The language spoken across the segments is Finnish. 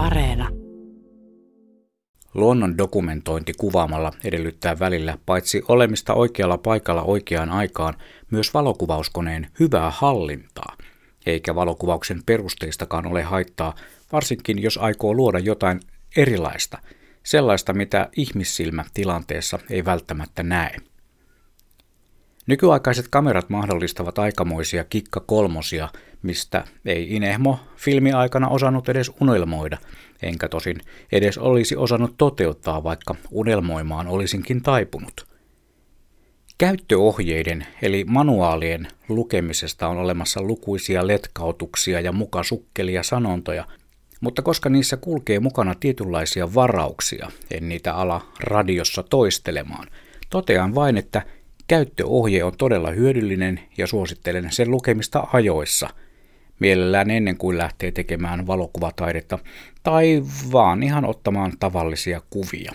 Areena. Luonnon dokumentointi kuvaamalla edellyttää välillä paitsi olemista oikealla paikalla oikeaan aikaan, myös valokuvauskoneen hyvää hallintaa. Eikä valokuvauksen perusteistakaan ole haittaa, varsinkin jos aikoo luoda jotain erilaista, sellaista mitä ihmissilmä tilanteessa ei välttämättä näe. Nykyaikaiset kamerat mahdollistavat aikamoisia kikka kolmosia, mistä ei Inehmo filmiaikana osannut edes unelmoida, enkä tosin edes olisi osannut toteuttaa, vaikka unelmoimaan olisinkin taipunut. Käyttöohjeiden eli manuaalien lukemisesta on olemassa lukuisia letkautuksia ja mukasukkelia sanontoja, mutta koska niissä kulkee mukana tietynlaisia varauksia, en niitä ala radiossa toistelemaan. Totean vain, että Käyttöohje on todella hyödyllinen ja suosittelen sen lukemista ajoissa, mielellään ennen kuin lähtee tekemään valokuvataidetta tai vaan ihan ottamaan tavallisia kuvia.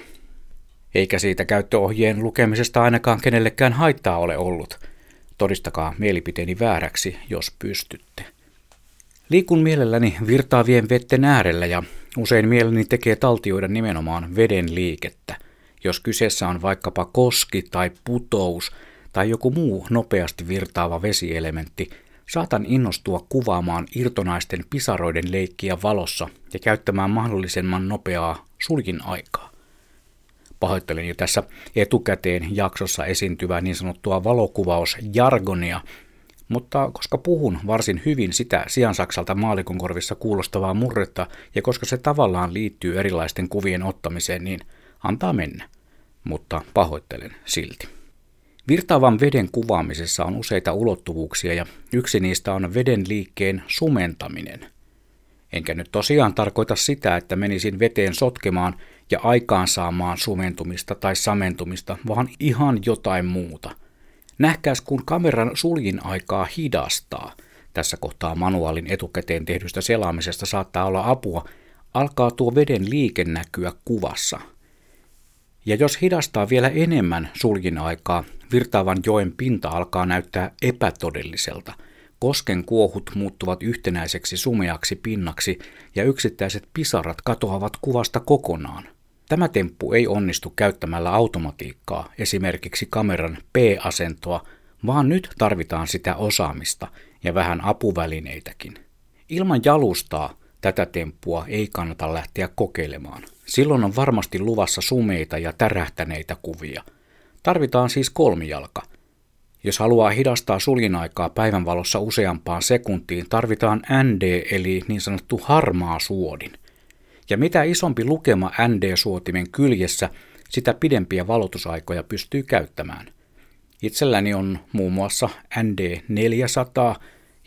Eikä siitä käyttöohjeen lukemisesta ainakaan kenellekään haittaa ole ollut. Todistakaa mielipiteeni vääräksi, jos pystytte. Liikun mielelläni virtaavien vetten äärellä ja usein mieleni tekee taltioida nimenomaan veden liikettä. Jos kyseessä on vaikkapa koski tai putous tai joku muu nopeasti virtaava vesielementti, saatan innostua kuvaamaan irtonaisten pisaroiden leikkiä valossa ja käyttämään mahdollisimman nopeaa sulkin aikaa. Pahoittelen jo tässä etukäteen jaksossa esiintyvää niin sanottua valokuvausjargonia, mutta koska puhun varsin hyvin sitä siansaksalta maalikon korvissa kuulostavaa murretta ja koska se tavallaan liittyy erilaisten kuvien ottamiseen, niin antaa mennä mutta pahoittelen silti. Virtaavan veden kuvaamisessa on useita ulottuvuuksia ja yksi niistä on veden liikkeen sumentaminen. Enkä nyt tosiaan tarkoita sitä, että menisin veteen sotkemaan ja aikaansaamaan sumentumista tai samentumista, vaan ihan jotain muuta. Nähkääs, kun kameran suljin aikaa hidastaa. Tässä kohtaa manuaalin etukäteen tehdystä selaamisesta saattaa olla apua. Alkaa tuo veden liike näkyä kuvassa – ja jos hidastaa vielä enemmän suljin aikaa, virtaavan joen pinta alkaa näyttää epätodelliselta. Kosken kuohut muuttuvat yhtenäiseksi sumeaksi pinnaksi ja yksittäiset pisarat katoavat kuvasta kokonaan. Tämä temppu ei onnistu käyttämällä automatiikkaa, esimerkiksi kameran P-asentoa, vaan nyt tarvitaan sitä osaamista ja vähän apuvälineitäkin. Ilman jalustaa tätä temppua ei kannata lähteä kokeilemaan. Silloin on varmasti luvassa sumeita ja tärähtäneitä kuvia. Tarvitaan siis kolmijalka. Jos haluaa hidastaa suljinaikaa päivänvalossa useampaan sekuntiin, tarvitaan ND eli niin sanottu harmaa suodin. Ja mitä isompi lukema ND-suotimen kyljessä, sitä pidempiä valotusaikoja pystyy käyttämään. Itselläni on muun muassa ND 400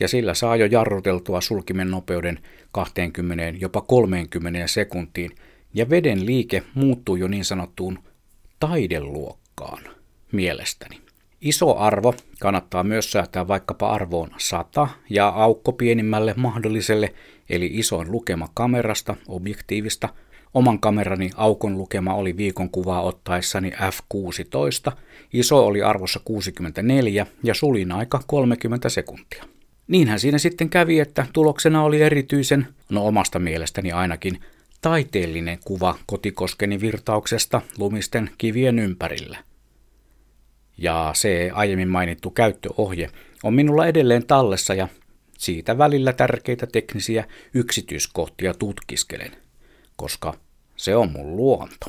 ja sillä saa jo jarruteltua sulkimen nopeuden 20 jopa 30 sekuntiin – ja veden liike muuttuu jo niin sanottuun taideluokkaan mielestäni. Iso arvo kannattaa myös säätää vaikkapa arvoon 100 ja aukko pienimmälle mahdolliselle, eli isoin lukema kamerasta, objektiivista. Oman kamerani aukon lukema oli viikon kuvaa ottaessani f16, iso oli arvossa 64 ja sulin aika 30 sekuntia. Niinhän siinä sitten kävi, että tuloksena oli erityisen, no omasta mielestäni ainakin, taiteellinen kuva kotikoskeni virtauksesta lumisten kivien ympärillä. Ja se aiemmin mainittu käyttöohje on minulla edelleen tallessa ja siitä välillä tärkeitä teknisiä yksityiskohtia tutkiskelen, koska se on mun luonto.